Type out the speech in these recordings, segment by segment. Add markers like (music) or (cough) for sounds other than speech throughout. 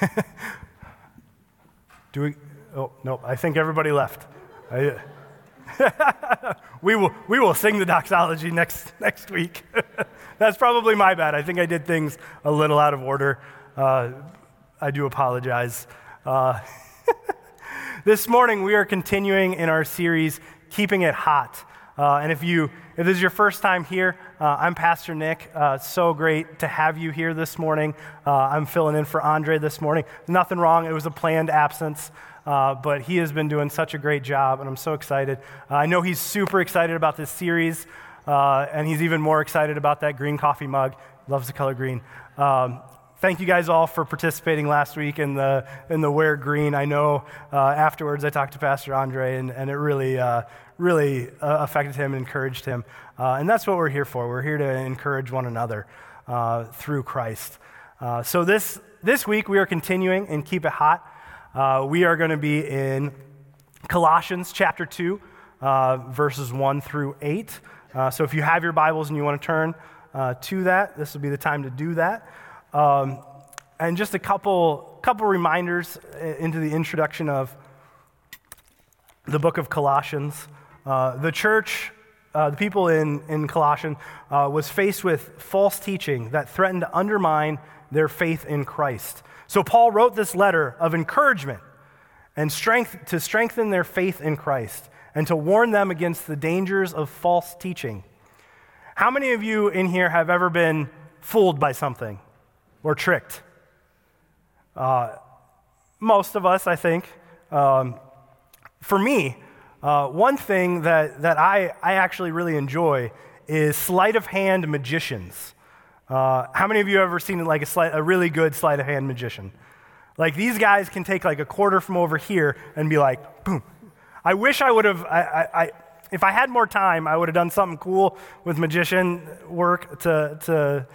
(laughs) Do we? Oh, no, I think everybody left. I, (laughs) we, will, we will sing the doxology next, next week. (laughs) That's probably my bad. I think I did things a little out of order. Uh, I do apologize. Uh, this morning, we are continuing in our series, Keeping It Hot. Uh, and if you if this is your first time here, uh, I'm Pastor Nick. Uh, so great to have you here this morning. Uh, I'm filling in for Andre this morning. Nothing wrong. It was a planned absence. Uh, but he has been doing such a great job, and I'm so excited. Uh, I know he's super excited about this series, and he's even more excited about that green coffee mug. Loves the color green. Um, thank you guys all for participating last week in the in the wear green. I know uh, afterwards I talked to Pastor Andre, and, and it really uh, really uh, affected him and encouraged him. Uh, and that's what we're here for. We're here to encourage one another uh, through Christ. Uh, so this, this week, we are continuing in Keep It Hot. Uh, we are going to be in Colossians chapter 2, uh, verses 1 through 8. so if you have your Bibles and you want to turn to that, this will be the time to do that. Um, and just a couple, couple reminders into the introduction of the book of Colossians. Uh, the church, uh, the people in, in Colossian, uh, was faced with false teaching that threatened to undermine their faith in Christ. So Paul wrote this letter of encouragement and strength to strengthen their faith in Christ and to warn them against the dangers of false teaching. How many of you in here have ever been fooled by something or tricked? Uh, most of us, I think. Um, for me, uh, one thing that, that I, I actually really enjoy is sleight of hand magicians. Uh, how many of you have ever seen like a, sleight, a really good sleight of hand magician? Like these guys can take like a quarter from over here and be like, boom. I wish I would have, I, I, I, if I had more time, I would have done something cool with magician work to, to,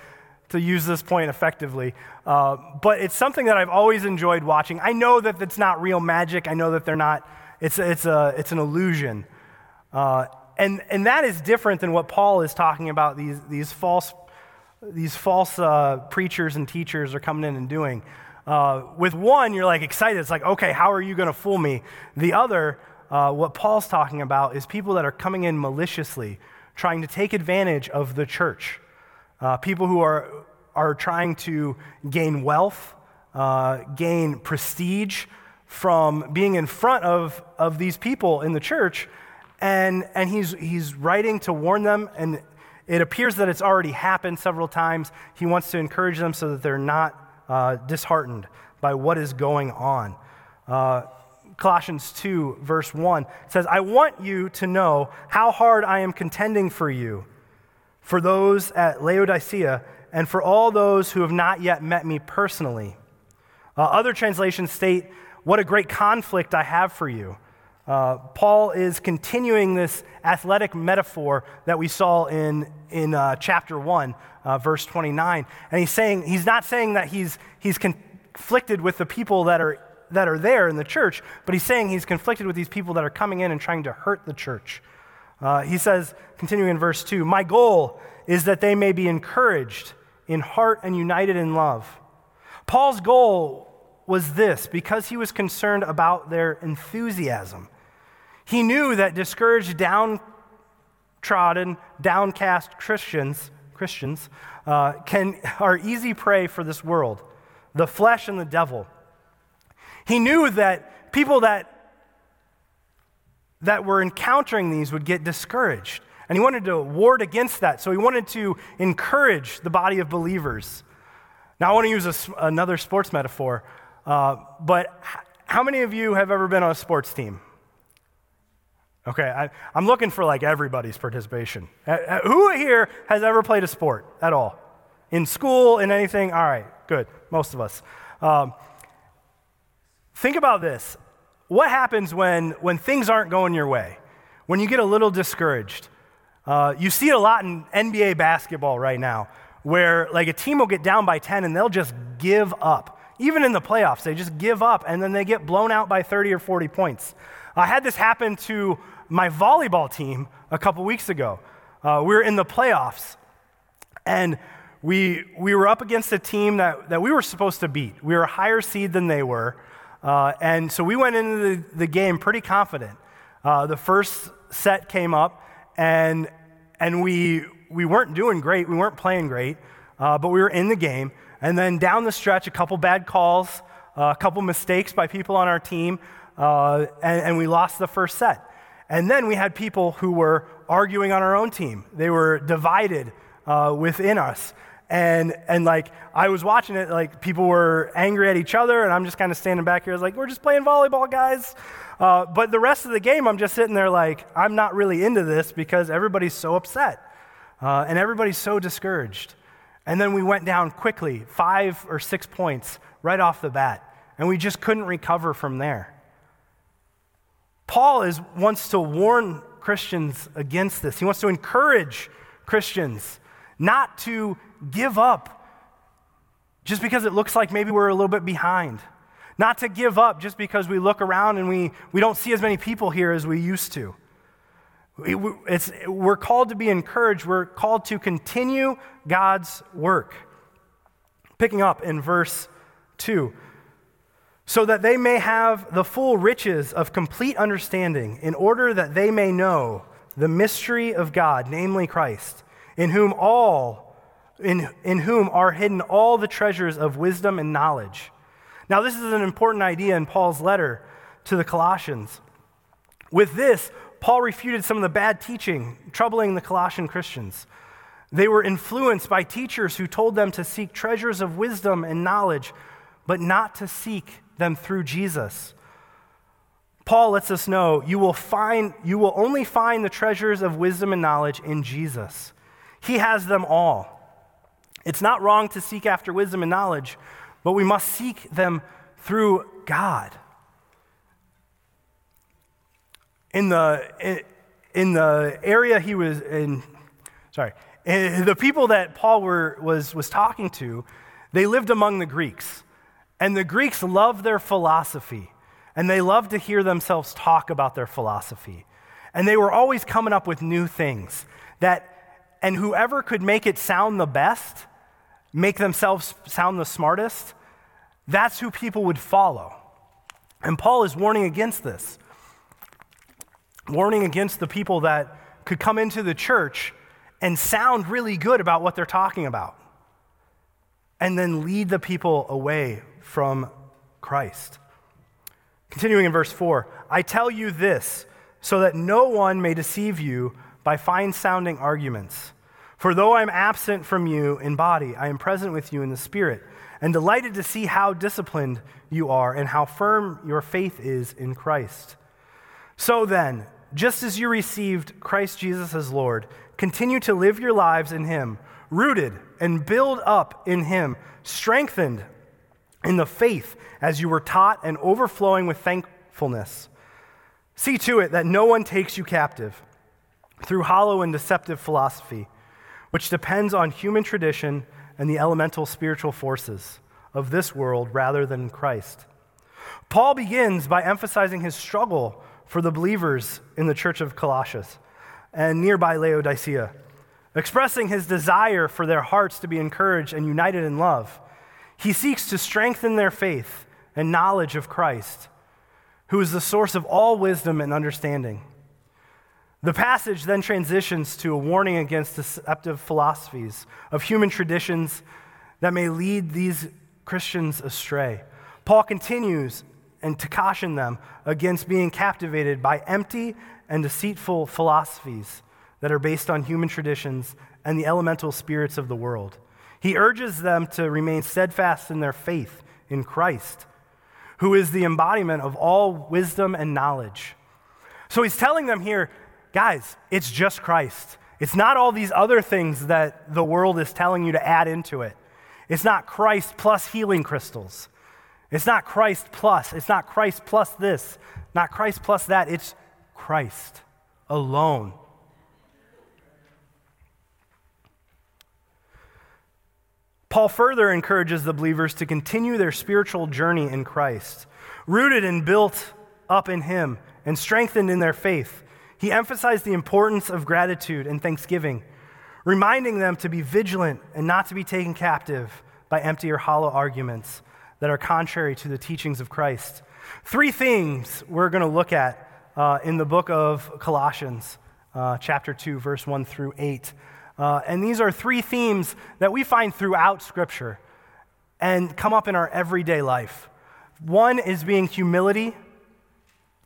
to use this point effectively. Uh, but it's something that I've always enjoyed watching. I know that it's not real magic. I know that they're not it's, it's, a, it's an illusion. Uh, and, and that is different than what Paul is talking about, these, these false, these false uh, preachers and teachers are coming in and doing. Uh, with one, you're like excited. It's like, okay, how are you going to fool me? The other, uh, what Paul's talking about is people that are coming in maliciously, trying to take advantage of the church. Uh, people who are, are trying to gain wealth, uh, gain prestige, from being in front of, of these people in the church. And, and he's, he's writing to warn them, and it appears that it's already happened several times. He wants to encourage them so that they're not uh, disheartened by what is going on. Uh, Colossians 2, verse 1 says, I want you to know how hard I am contending for you, for those at Laodicea, and for all those who have not yet met me personally. Uh, other translations state what a great conflict I have for you. Uh, Paul is continuing this athletic metaphor that we saw in, in uh, chapter 1, uh, verse 29. And he's saying, he's not saying that he's, he's conflicted with the people that are, that are there in the church, but he's saying he's conflicted with these people that are coming in and trying to hurt the church. Uh, he says, continuing in verse 2, My goal is that they may be encouraged in heart and united in love. Paul's goal was this because he was concerned about their enthusiasm. He knew that discouraged, downtrodden, downcast Christians, Christians uh, can, are easy prey for this world, the flesh and the devil. He knew that people that, that were encountering these would get discouraged. And he wanted to ward against that. So he wanted to encourage the body of believers. Now, I want to use a, another sports metaphor. Uh, but how many of you have ever been on a sports team? Okay, I, am looking for like everybody's participation. Uh, uh, who here has ever played a sport at all? In school, in anything? All right, good. Most of us. Um, think about this. What happens when, when things aren't going your way? When you get a little discouraged? Uh, you see it a lot in NBA basketball right now, where like a team will get down by 10 and they'll just give up. Even in the playoffs, they just give up and then they get blown out by 30 or 40 points. I had this happen to my volleyball team a couple weeks ago. Uh, we were in the playoffs and we, we were up against a team that, that we were supposed to beat. We were a higher seed than they were. Uh, and so we went into the, the game pretty confident. Uh, the first set came up, and, and we, we weren't doing great. We weren't playing great, uh, but we were in the game. And then down the stretch, a couple bad calls, uh, a couple mistakes by people on our team, uh, and, and we lost the first set. And then we had people who were arguing on our own team. They were divided uh, within us. And, and like, I was watching it, like, people were angry at each other, and I'm just kind of standing back here. I was like, we're just playing volleyball, guys. Uh, but the rest of the game, I'm just sitting there like, I'm not really into this because everybody's so upset. Uh, and everybody's so discouraged. And then we went down quickly, five or six points right off the bat. And we just couldn't recover from there. Paul is, wants to warn Christians against this. He wants to encourage Christians not to give up just because it looks like maybe we're a little bit behind. Not to give up just because we look around and we, we don't see as many people here as we used to. We're called to be encouraged. We're called to continue God's work. Picking up in verse 2 so that they may have the full riches of complete understanding, in order that they may know the mystery of God, namely Christ, in whom all in, in whom are hidden all the treasures of wisdom and knowledge. Now, this is an important idea in Paul's letter to the Colossians. With this, Paul refuted some of the bad teaching troubling the Colossian Christians. They were influenced by teachers who told them to seek treasures of wisdom and knowledge, but not to seek them through Jesus. Paul lets us know you will find you will only find the treasures of wisdom and knowledge in Jesus. He has them all. It's not wrong to seek after wisdom and knowledge, but we must seek them through God. In the, in the area he was in, sorry, in the people that Paul were, was, was talking to, they lived among the Greeks. And the Greeks loved their philosophy, and they loved to hear themselves talk about their philosophy. And they were always coming up with new things that, and whoever could make it sound the best, make themselves sound the smartest, that's who people would follow. And Paul is warning against this, warning against the people that could come into the church and sound really good about what they're talking about, and then lead the people away from Christ. Continuing in verse 4 I tell you this so that no one may deceive you by fine sounding arguments. For though I am absent from you in body, I am present with you in the spirit, and delighted to see how disciplined you are and how firm your faith is in Christ. So then, just as you received Christ Jesus as Lord, continue to live your lives in Him, rooted and build up in Him, strengthened in the faith as you were taught and overflowing with thankfulness. See to it that no one takes you captive through hollow and deceptive philosophy, which depends on human tradition and the elemental spiritual forces of this world rather than Christ. Paul begins by emphasizing his struggle for the believers in the church of Colossus and nearby Laodicea, expressing his desire for their hearts to be encouraged and united in love. He seeks to strengthen their faith and knowledge of Christ, who is the source of all wisdom and understanding. The passage then transitions to a warning against deceptive philosophies of human traditions that may lead these Christians astray. Paul continues and to caution them against being captivated by empty and deceitful philosophies that are based on human traditions and the elemental spirits of the world. He urges them to remain steadfast in their faith in Christ, who is the embodiment of all wisdom and knowledge. So he's telling them here, guys, it's just Christ. It's not all these other things that the world is telling you to add into it. It's not Christ plus healing crystals. It's not Christ plus. It's not Christ plus this, not Christ plus that. It's Christ alone. Paul further encourages the believers to continue their spiritual journey in Christ, rooted and built up in Him and strengthened in their faith. He emphasized the importance of gratitude and thanksgiving, reminding them to be vigilant and not to be taken captive by empty or hollow arguments that are contrary to the teachings of Christ. Three things we're going to look at uh, in the book of Colossians, uh, chapter 2, verse 1 through 8. Uh, and these are three themes that we find throughout Scripture and come up in our everyday life. One is being humility,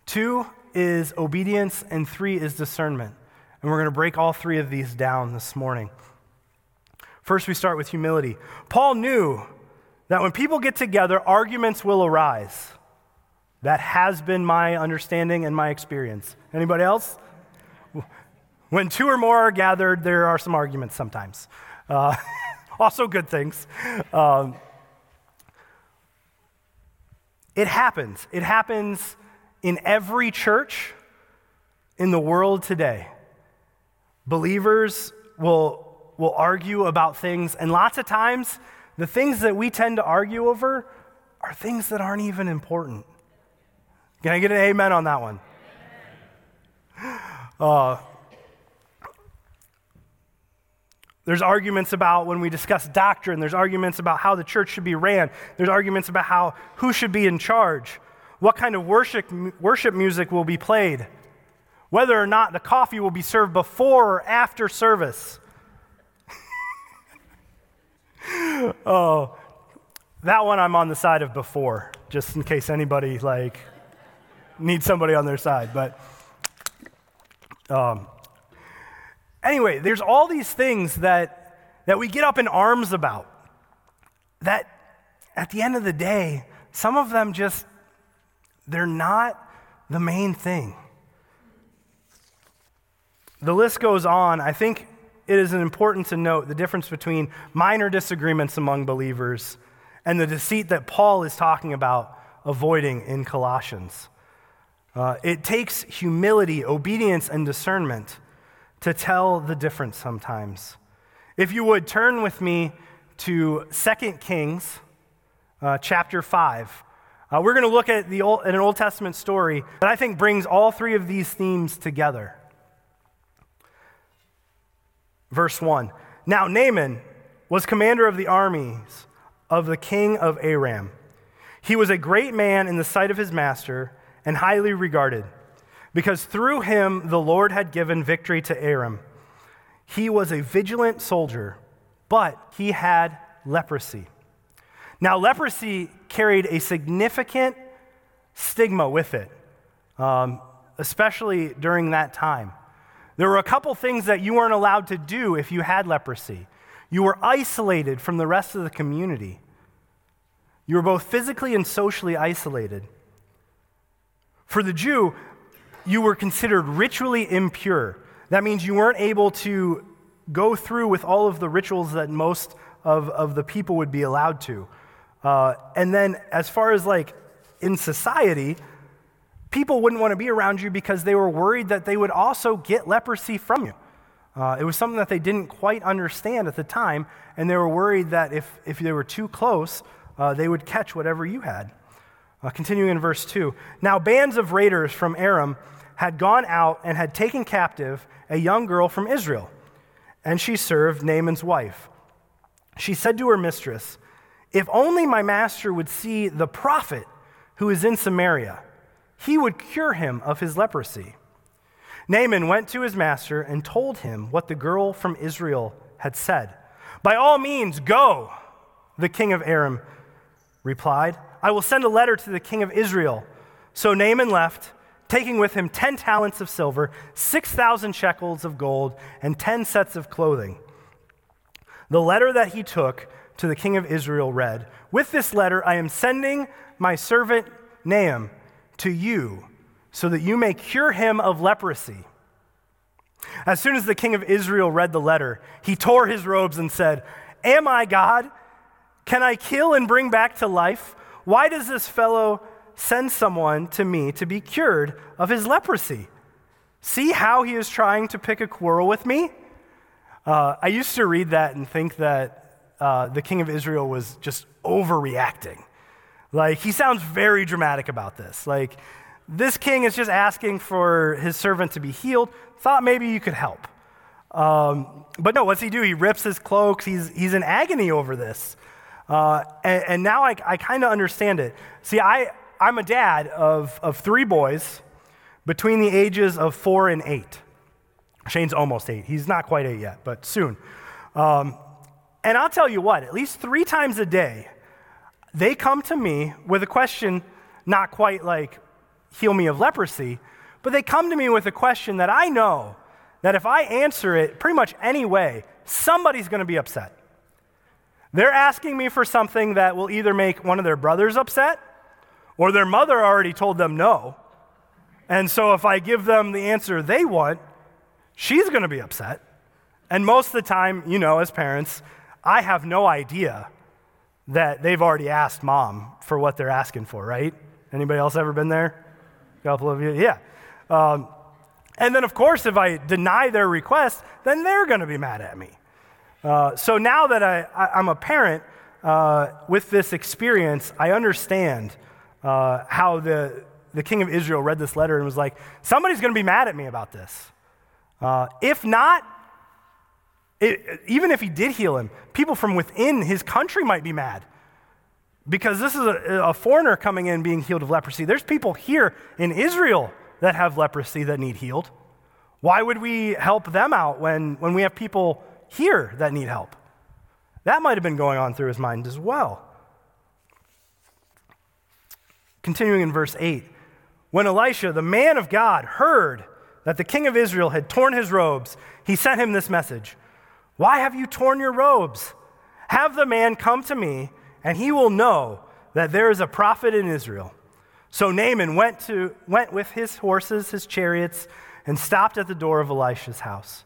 two is obedience, and three is discernment. And we're going to break all three of these down this morning. First, we start with humility. Paul knew that when people get together, arguments will arise. That has been my understanding and my experience. Anybody else? When two or more are gathered, there are some arguments sometimes. Uh, (laughs) also, good things. Um, it happens. It happens in every church in the world today. Believers will, will argue about things, and lots of times, the things that we tend to argue over are things that aren't even important. Can I get an amen on that one? Uh, there's arguments about when we discuss doctrine, there's arguments about how the church should be ran, there's arguments about how who should be in charge, what kind of worship, worship music will be played, whether or not the coffee will be served before or after service. (laughs) oh, that one I'm on the side of before, just in case anybody like need somebody on their side. But um, anyway, there's all these things that, that we get up in arms about that at the end of the day, some of them just, they're not the main thing. The list goes on. I think it is important to note the difference between minor disagreements among believers and the deceit that Paul is talking about avoiding in Colossians. Uh, it takes humility, obedience, and discernment to tell the difference sometimes. If you would turn with me to 2 Kings uh, chapter 5. Uh, we're going to look at, the old, at an Old Testament story that I think brings all three of these themes together. Verse 1 Now Naaman was commander of the armies of the king of Aram. He was a great man in the sight of his master and highly regarded, because through him the Lord had given victory to Aram. He was a vigilant soldier, but he had leprosy. Now, leprosy carried a significant stigma with it, um, especially during that time. There were a couple things that you weren't allowed to do if you had leprosy. You were isolated from the rest of the community. You were both physically and socially isolated. For the Jew, you were considered ritually impure. That means you weren't able to go through with all of the rituals that most of, of the people would be allowed to. Uh, and then, as far as like in society, people wouldn't want to be around you because they were worried that they would also get leprosy from you. Uh, it was something that they didn't quite understand at the time, and they were worried that if, if they were too close, uh, they would catch whatever you had. Uh, continuing in verse 2 Now, bands of raiders from Aram had gone out and had taken captive a young girl from Israel, and she served Naaman's wife. She said to her mistress, If only my master would see the prophet who is in Samaria, he would cure him of his leprosy. Naaman went to his master and told him what the girl from Israel had said. By all means, go, the king of Aram replied. I will send a letter to the king of Israel. So Naaman left, taking with him 10 talents of silver, 6,000 shekels of gold, and 10 sets of clothing. The letter that he took to the king of Israel read With this letter, I am sending my servant Naaman to you so that you may cure him of leprosy. As soon as the king of Israel read the letter, he tore his robes and said, Am I God? Can I kill and bring back to life? Why does this fellow send someone to me to be cured of his leprosy? See how he is trying to pick a quarrel with me? Uh, I used to read that and think that uh, the king of Israel was just overreacting. Like, he sounds very dramatic about this. Like, this king is just asking for his servant to be healed. Thought maybe you could help. Um, but no, what's he do? He rips his cloaks. He's, he's in agony over this. Uh, and, and, now I, I kind of understand it. See, I, I'm a dad of, of three boys between the ages of four and eight. Shane's almost eight. He's not quite eight yet, but soon. Um, and I'll tell you what, at least three times a day, they come to me with a question, not quite like, heal me of leprosy, but they come to me with a question that I know that if I answer it pretty much any way, somebody's going to be upset. They're asking me for something that will either make one of their brothers upset or their mother already told them no. And so if I give them the answer they want, she's going to be upset. And most of the time, you know, as parents, I have no idea that they've already asked mom for what they're asking for, right? Anybody else ever been there? A couple of you? Yeah. Um, and then, of course, if I deny their request, then they're going to be mad at me. Uh, so now that I, am a parent uh, with this experience, I understand uh, how the, the king of Israel read this letter and was like, somebody's going to be mad at me about this. Uh, if not, it, even if he did heal him, people from within his country might be mad because this is a, a, foreigner coming in being healed of leprosy. There's people here in Israel that have leprosy that need healed. Why would we help them out when, when we have people here that need help? That might have been going on through his mind as well. Continuing in verse 8 When Elisha, the man of God, heard that the king of Israel had torn his robes, he sent him this message Why have you torn your robes? Have the man come to me, and he will know that there is a prophet in Israel. So Naaman went, to, went with his horses, his chariots, and stopped at the door of Elisha's house.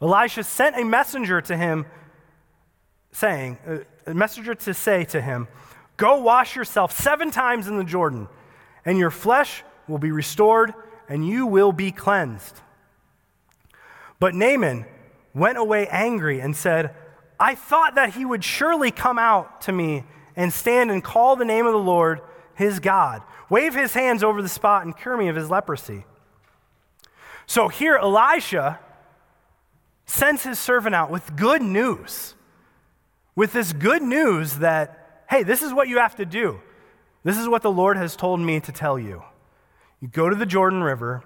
Elisha sent a messenger to him, saying, uh, a messenger to say to him, Go wash yourself seven times in the Jordan, and your flesh will be restored, and you will be cleansed. But Naaman went away angry and said, I thought that he would surely come out to me and stand and call the name of the Lord his God, wave his hands over the spot, and cure me of his leprosy. So here, Elisha sends his servant out with good news, with this good news that, hey, this is what you have to do. This is what the Lord has told me to tell you. You go to the Jordan River,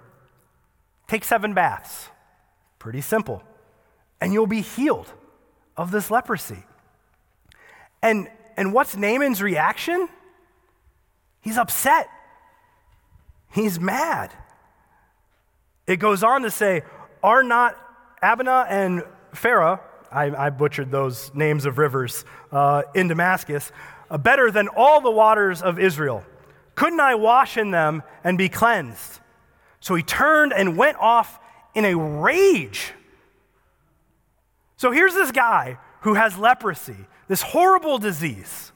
take seven baths. Pretty simple. And you'll be healed of this leprosy. And, and what's Naaman's reaction? He's upset. He's mad. It goes on to say, Are not Abana and Pharah, I, I butchered those names of rivers uh, in Damascus, uh, better than all the waters of Israel? Couldn't I wash in them and be cleansed? So he turned and went off in a rage. So here's this guy who has leprosy, this horrible disease.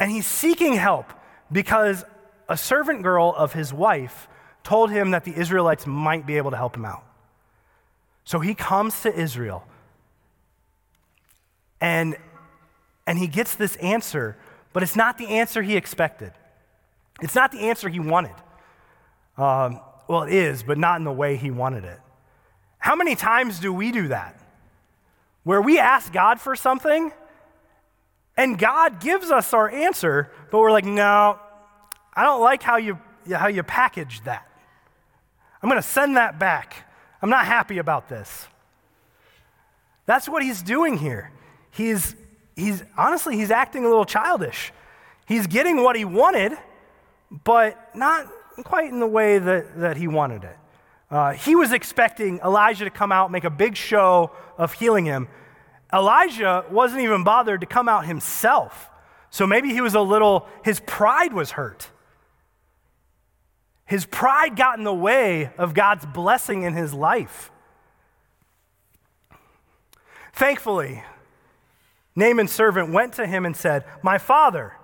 And he's seeking help because a servant girl of his wife told him that the Israelites might be able to help him out. So he comes to Israel and, and he gets this answer, but it's not the answer he expected. It's not the answer he wanted. Um, well, it is, but not in the way he wanted it. How many times do we do that? Where we ask God for something and God gives us our answer, but we're like, no, I don't like how you, how you packaged that. I'm going to send that back. I'm not happy about this. That's what he's doing here. He's, he's honestly, he's acting a little childish. He's getting what he wanted, but not quite in the way that, that he wanted it. Uh, he was expecting Elijah to come out, make a big show of healing him. Elijah wasn't even bothered to come out himself. So maybe he was a little, his pride was hurt. His pride got in the way of God's blessing in his life. Thankfully, Naaman's servant went to him and said, My father,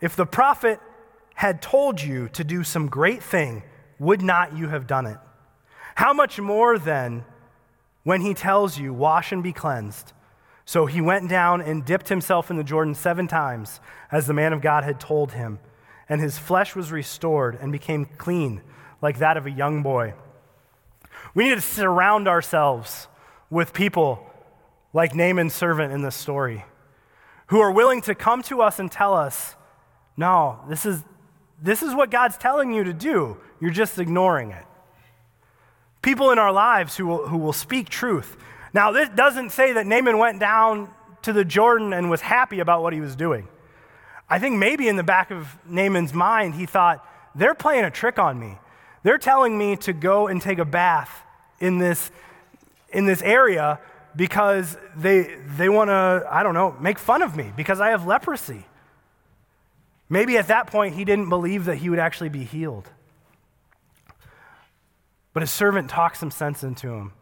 if the prophet had told you to do some great thing, would not you have done it? How much more then when he tells you, Wash and be cleansed? So he went down and dipped himself in the Jordan seven times, as the man of God had told him and his flesh was restored and became clean, like that of a young boy. We need to surround ourselves with people like Naaman's servant in this story who are willing to come to us and tell us, no, this is, this is what God's telling you to do. You're just ignoring it. People in our lives who will, who will speak truth. Now, this doesn't say that Naaman went down to the Jordan and was happy about what he was doing. I think maybe in the back of Naaman's mind, he thought, they're playing a trick on me. They're telling me to go and take a bath in this, in this area because they, they want to, I don't know, make fun of me because I have leprosy. Maybe at that point he didn't believe that he would actually be healed. But his servant talks some sense into him.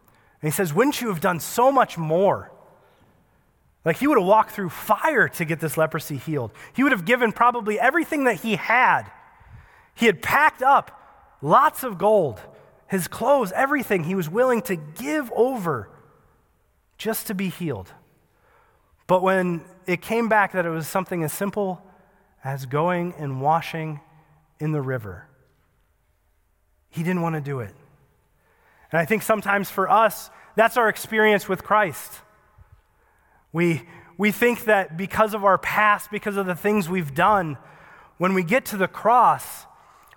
And he says, Wouldn't you have done so much more? Like he would have walked through fire to get this leprosy healed. He would have given probably everything that he had. He had packed up lots of gold, his clothes, everything he was willing to give over just to be healed. But when it came back that it was something as simple as going and washing in the river, he didn't want to do it. And I think sometimes for us, that's our experience with Christ. We, we think that because of our past, because of the things we've done, when we get to the cross,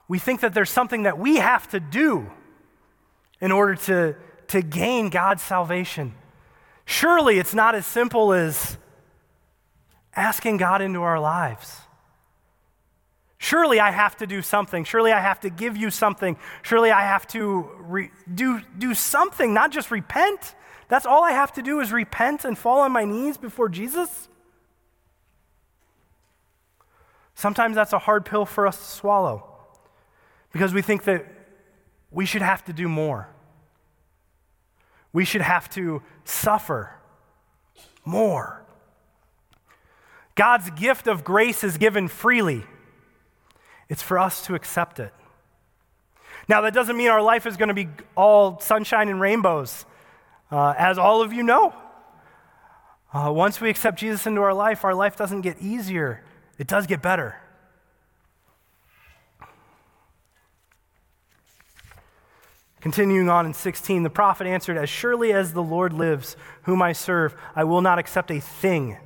we think that there's something that we have to do in order to, to gain God's salvation. Surely it's not as simple as asking God into our lives. Surely I have to do something. Surely I have to give you something. Surely I have to re- do, do something, not just repent. That's all I have to do is repent and fall on my knees before Jesus. Sometimes that's a hard pill for us to swallow because we think that we should have to do more. We should have to suffer more. God's gift of grace is given freely, it's for us to accept it. Now, that doesn't mean our life is going to be all sunshine and rainbows, uh, as all of you know. Uh, once we accept Jesus into our life, our life doesn't get easier, it does get better. Continuing on in 16, the prophet answered, As surely as the Lord lives, whom I serve, I will not accept a thing.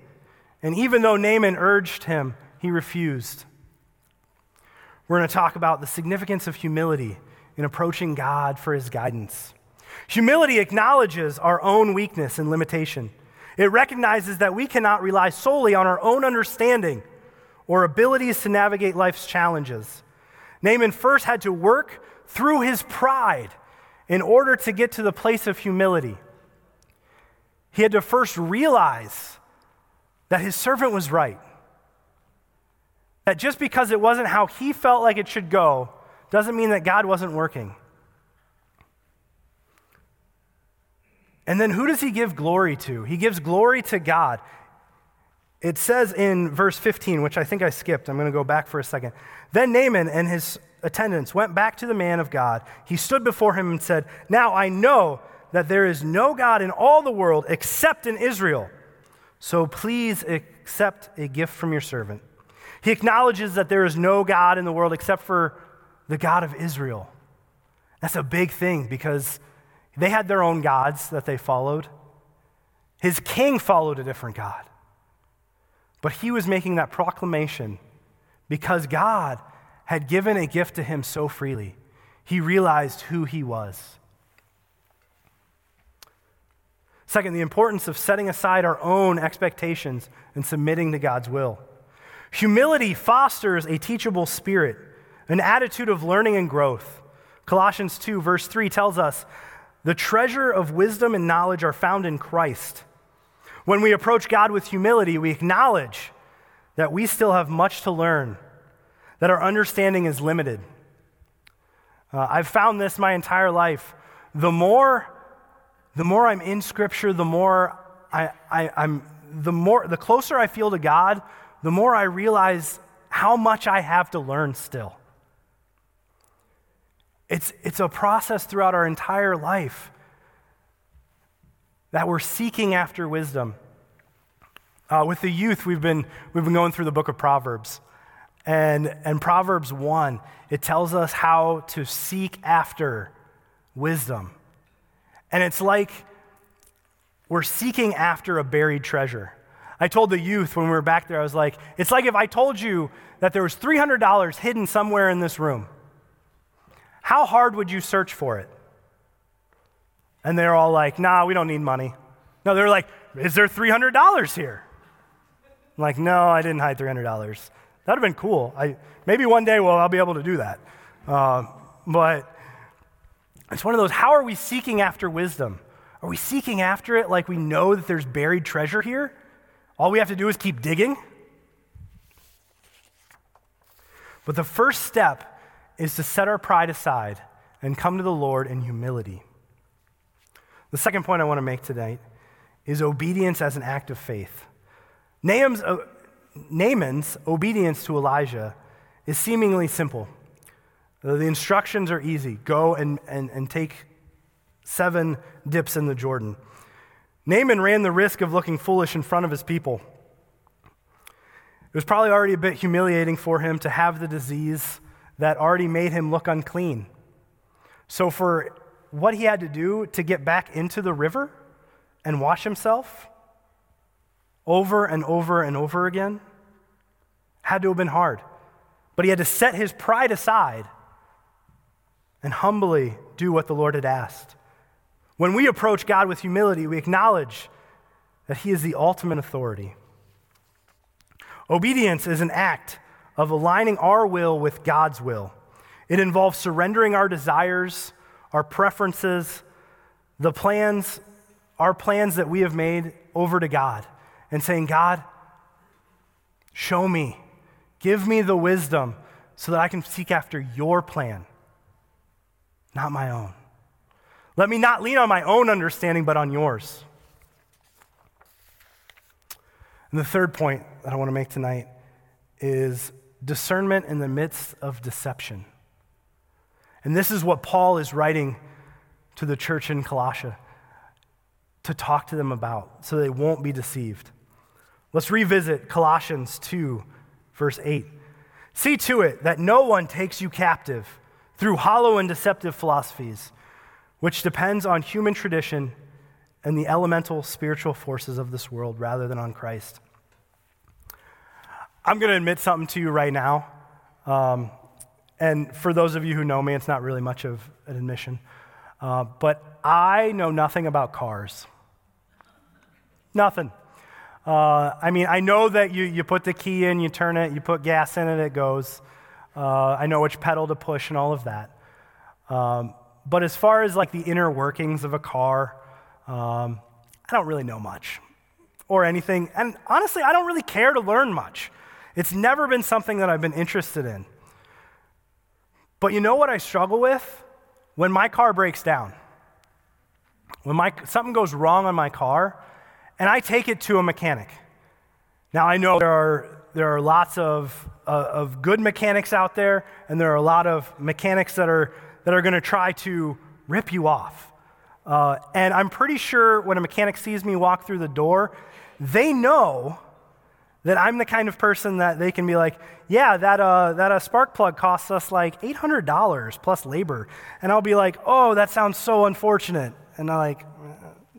And even though Naaman urged him, he refused. We're going to talk about the significance of humility in approaching God for his guidance. Humility acknowledges our own weakness and limitation. It recognizes that we cannot rely solely on our own understanding or abilities to navigate life's challenges. Naaman first had to work through his pride in order to get to the place of humility, he had to first realize that his servant was right. That just because it wasn't how he felt like it should go doesn't mean that God wasn't working. And then who does he give glory to? He gives glory to God. It says in verse 15, which I think I skipped. I'm going to go back for a second. Then Naaman and his attendants went back to the man of God. He stood before him and said, Now I know that there is no God in all the world except in Israel. So please accept a gift from your servant. He acknowledges that there is no God in the world except for the God of Israel. That's a big thing because they had their own gods that they followed. His king followed a different God. But he was making that proclamation because God had given a gift to him so freely, he realized who he was. Second, the importance of setting aside our own expectations and submitting to God's will. Humility fosters a teachable spirit, an attitude of learning and growth. Colossians 2, verse 3 tells us the treasure of wisdom and knowledge are found in Christ. When we approach God with humility, we acknowledge that we still have much to learn that our understanding is limited. Uh, I've found this my entire life. The more, the more I'm in Scripture, the more I, I, I'm, the more, the closer I feel to God, the more I realize how much I have to learn still. It's, it's a process throughout our entire life that we're seeking after wisdom. Uh, with the youth, we've been, we've been going through the book of Proverbs. And, and Proverbs 1, it tells us how to seek after wisdom. And it's like we're seeking after a buried treasure. I told the youth when we were back there, I was like, it's like if I told you that there was $300 hidden somewhere in this room. How hard would you search for it? And they're all like, nah, we don't need money. No, they're like, is there $300 here? I'm like, no, I didn't hide $300. That would have been cool. I, maybe one day, well, I'll be able to do that. Uh, but it's one of those how are we seeking after wisdom? Are we seeking after it like we know that there's buried treasure here? All we have to do is keep digging? But the first step is to set our pride aside and come to the Lord in humility. The second point I want to make tonight is obedience as an act of faith. Naaman's, uh, Naaman's obedience to Elijah is seemingly simple. The instructions are easy go and, and, and take seven dips in the Jordan. Naaman ran the risk of looking foolish in front of his people. It was probably already a bit humiliating for him to have the disease that already made him look unclean. So, for what he had to do to get back into the river and wash himself over and over and over again had to have been hard. But he had to set his pride aside and humbly do what the Lord had asked. When we approach God with humility, we acknowledge that He is the ultimate authority. Obedience is an act of aligning our will with God's will. It involves surrendering our desires, our preferences, the plans, our plans that we have made over to God and saying, God, show me, give me the wisdom so that I can seek after your plan not my own. Let me not lean on my own understanding, but on yours. And the third point that I want to make tonight is discernment in the midst of deception. And this is what Paul is writing to the church in Colossia to talk to them about so they won't be deceived. Let's revisit Colossians 2, verse 8. See to it that no one takes you captive through hollow and deceptive philosophies, which depends on human tradition and the elemental spiritual forces of this world rather than on Christ. I'm going to admit something to you right now. Um, and for those of you who know me, it's not really much of an admission. Uh, but I know nothing about cars. Nothing. Uh, I mean, I know that you, you put the key in, you turn it, you put gas in it, it goes. Uh, I know which pedal to push and all of that. Um, but as far as like the inner workings of a car, um, I don't really know much or anything. And honestly, I don't really care to learn much. It's never been something that I've been interested in. But you know what I struggle with? When my car breaks down. When my, something goes wrong on my car, and I take it to a mechanic. Now, I know there are there are lots of, uh, of good mechanics out there, and there are a lot of mechanics that are, that are going to try to rip you off. Uh, and I'm pretty sure when a mechanic sees me walk through the door, they know that I'm the kind of person that they can be like, yeah, that, uh, that uh, spark plug costs us like $800 plus labor. And I'll be like, oh, that sounds so unfortunate. And I'm like,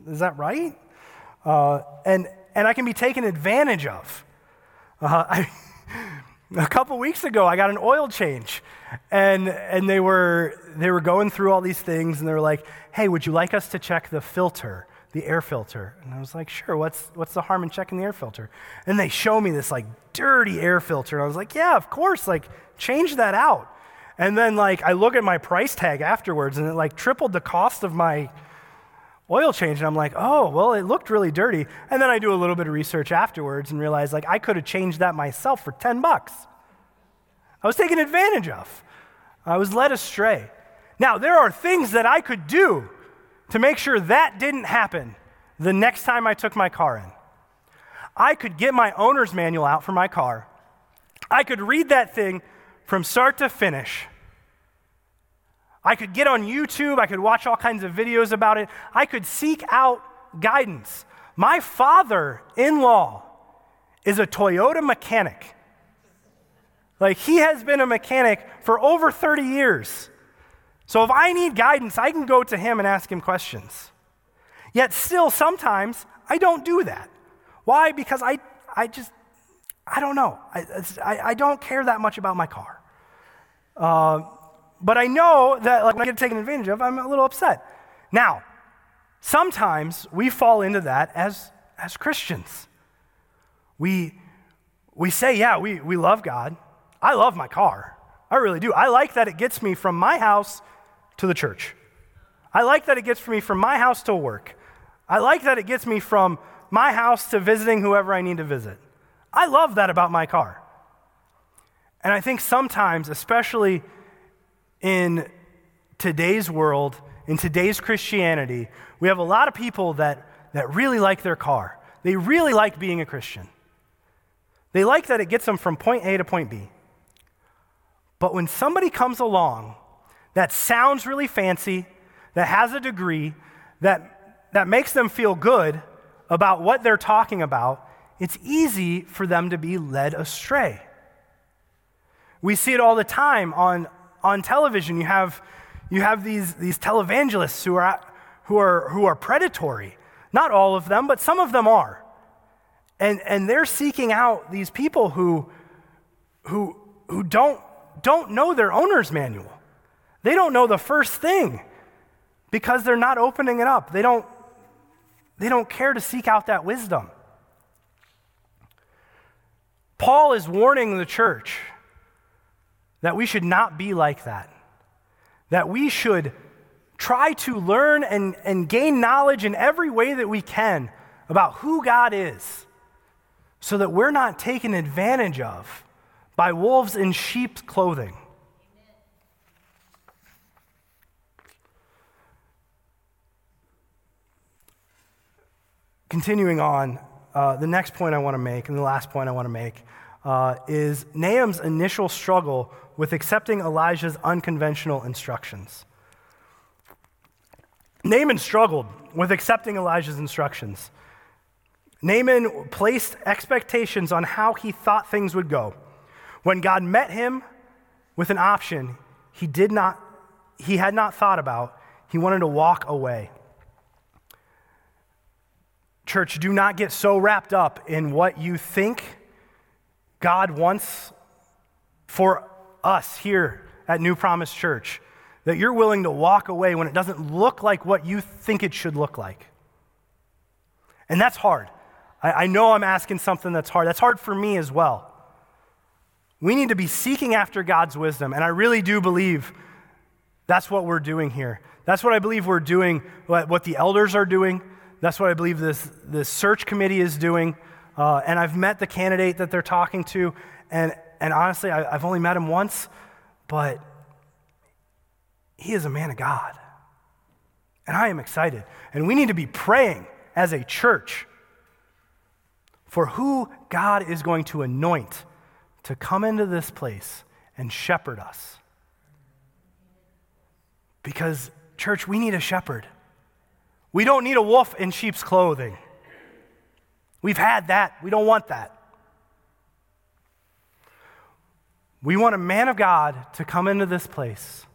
is that right? Uh, and, and I can be taken advantage of. Uh, (laughs) I, a couple weeks ago, I got an oil change, and, and they, were, they were going through all these things, and they were like, hey, would you like us to check the filter, the air filter? And I was like, sure, what's, what's the harm in checking the air filter? And they show me this like dirty air filter, and I was like, yeah, of course, like change that out. And then like I look at my price tag afterwards, and it like tripled the cost of my oil change. And I'm like, oh, well, it looked really dirty. And then I do a little bit of research afterwards and realize like I could have changed that myself for 10 bucks. I was taken advantage of. I was led astray. Now, there are things that I could do to make sure that didn't happen the next time I took my car in. I could get my owner's manual out for my car. I could read that thing from start to finish I could get on YouTube, I could watch all kinds of videos about it, I could seek out guidance. My father in law is a Toyota mechanic. Like, he has been a mechanic for over 30 years. So, if I need guidance, I can go to him and ask him questions. Yet still, sometimes I don't do that. Why? Because I, I just, I don't know. I, I, I don't care that much about my car. Uh, but I know that like, when I get taken advantage of, I'm a little upset. Now, sometimes we fall into that as, as Christians. We, we say, yeah, we, we love God. I love my car. I really do. I like that it gets me from my house to the church. I like that it gets me from my house to work. I like that it gets me from my house to visiting whoever I need to visit. I love that about my car. And I think sometimes, especially in today's world, in today's Christianity, we have a lot of people that, that really like their car. They really like being a Christian. They like that it gets them from point A to point B. But when somebody comes along that sounds really fancy, that has a degree, that, that makes them feel good about what they're talking about, it's easy for them to be led astray. We see it all the time on, on television. You have, you have these, these televangelists who are, who, are, who are predatory. Not all of them, but some of them are. And, and they're seeking out these people who, who, who don't, don't know their owner's manual. They don't know the first thing because they're not opening it up. They don't, they don't care to seek out that wisdom. Paul is warning the church that we should not be like that, that we should try to learn and, and gain knowledge in every way that we can about who God is so that we're not taken advantage of by wolves in sheep's clothing. Continuing on, uh, the next point I want to make, and the last point I want to make, uh, is Naaman's initial struggle with accepting Elijah's unconventional instructions. Naaman struggled with accepting Elijah's instructions. Naaman placed expectations on how he thought things would go. When God met him with an option he did not he had not thought about, he wanted to walk away. Church, do not get so wrapped up in what you think God wants for us here at New Promise Church that you're willing to walk away when it doesn't look like what you think it should look like. And that's hard. I, I, know I'm asking something that's hard. That's hard for me as well. We need to be seeking after God's wisdom, and I really do believe that's what we're doing here. That's what I believe we're doing, what, what the elders are doing. That's what I believe this, this search committee is doing. Uh, and I've met the candidate that they're talking to, and, and honestly, I, I've only met him once, but he is a man of God. And I am excited. And we need to be praying as a church for who God is going to anoint to come into this place and shepherd us. Because, church, we need a shepherd. We don't need a wolf in sheep's clothing. We've had that. We don't want that. We want a man of God to come into this place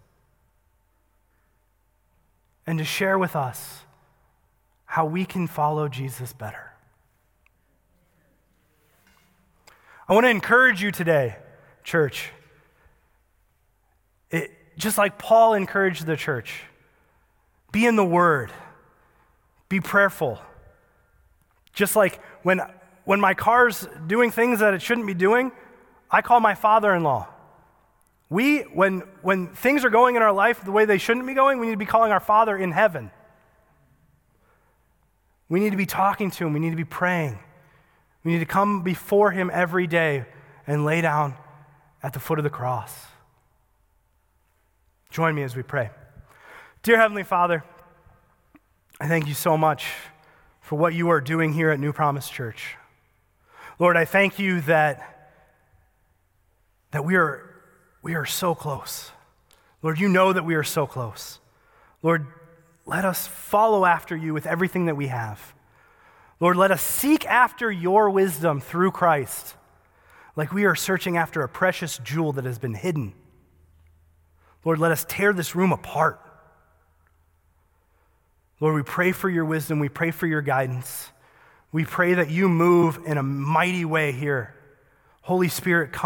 and to share with us how we can follow Jesus better. I want to encourage you today, church. It, just like Paul encouraged the church, be in the Word, be prayerful. Just like when, when my car's doing things that it shouldn't be doing, I call my father in law. We, when, when things are going in our life the way they shouldn't be going, we need to be calling our Father in heaven. We need to be talking to Him. We need to be praying. We need to come before Him every day and lay down at the foot of the cross. Join me as we pray. Dear Heavenly Father, I thank you so much for what you are doing here at New Promise Church. Lord, I thank you that, that we are we are so close. Lord, you know that we are so close. Lord, let us follow after you with everything that we have. Lord, let us seek after your wisdom through Christ, like we are searching after a precious jewel that has been hidden. Lord, let us tear this room apart. Lord, we pray for your wisdom. We pray for your guidance. We pray that you move in a mighty way here. Holy Spirit, come.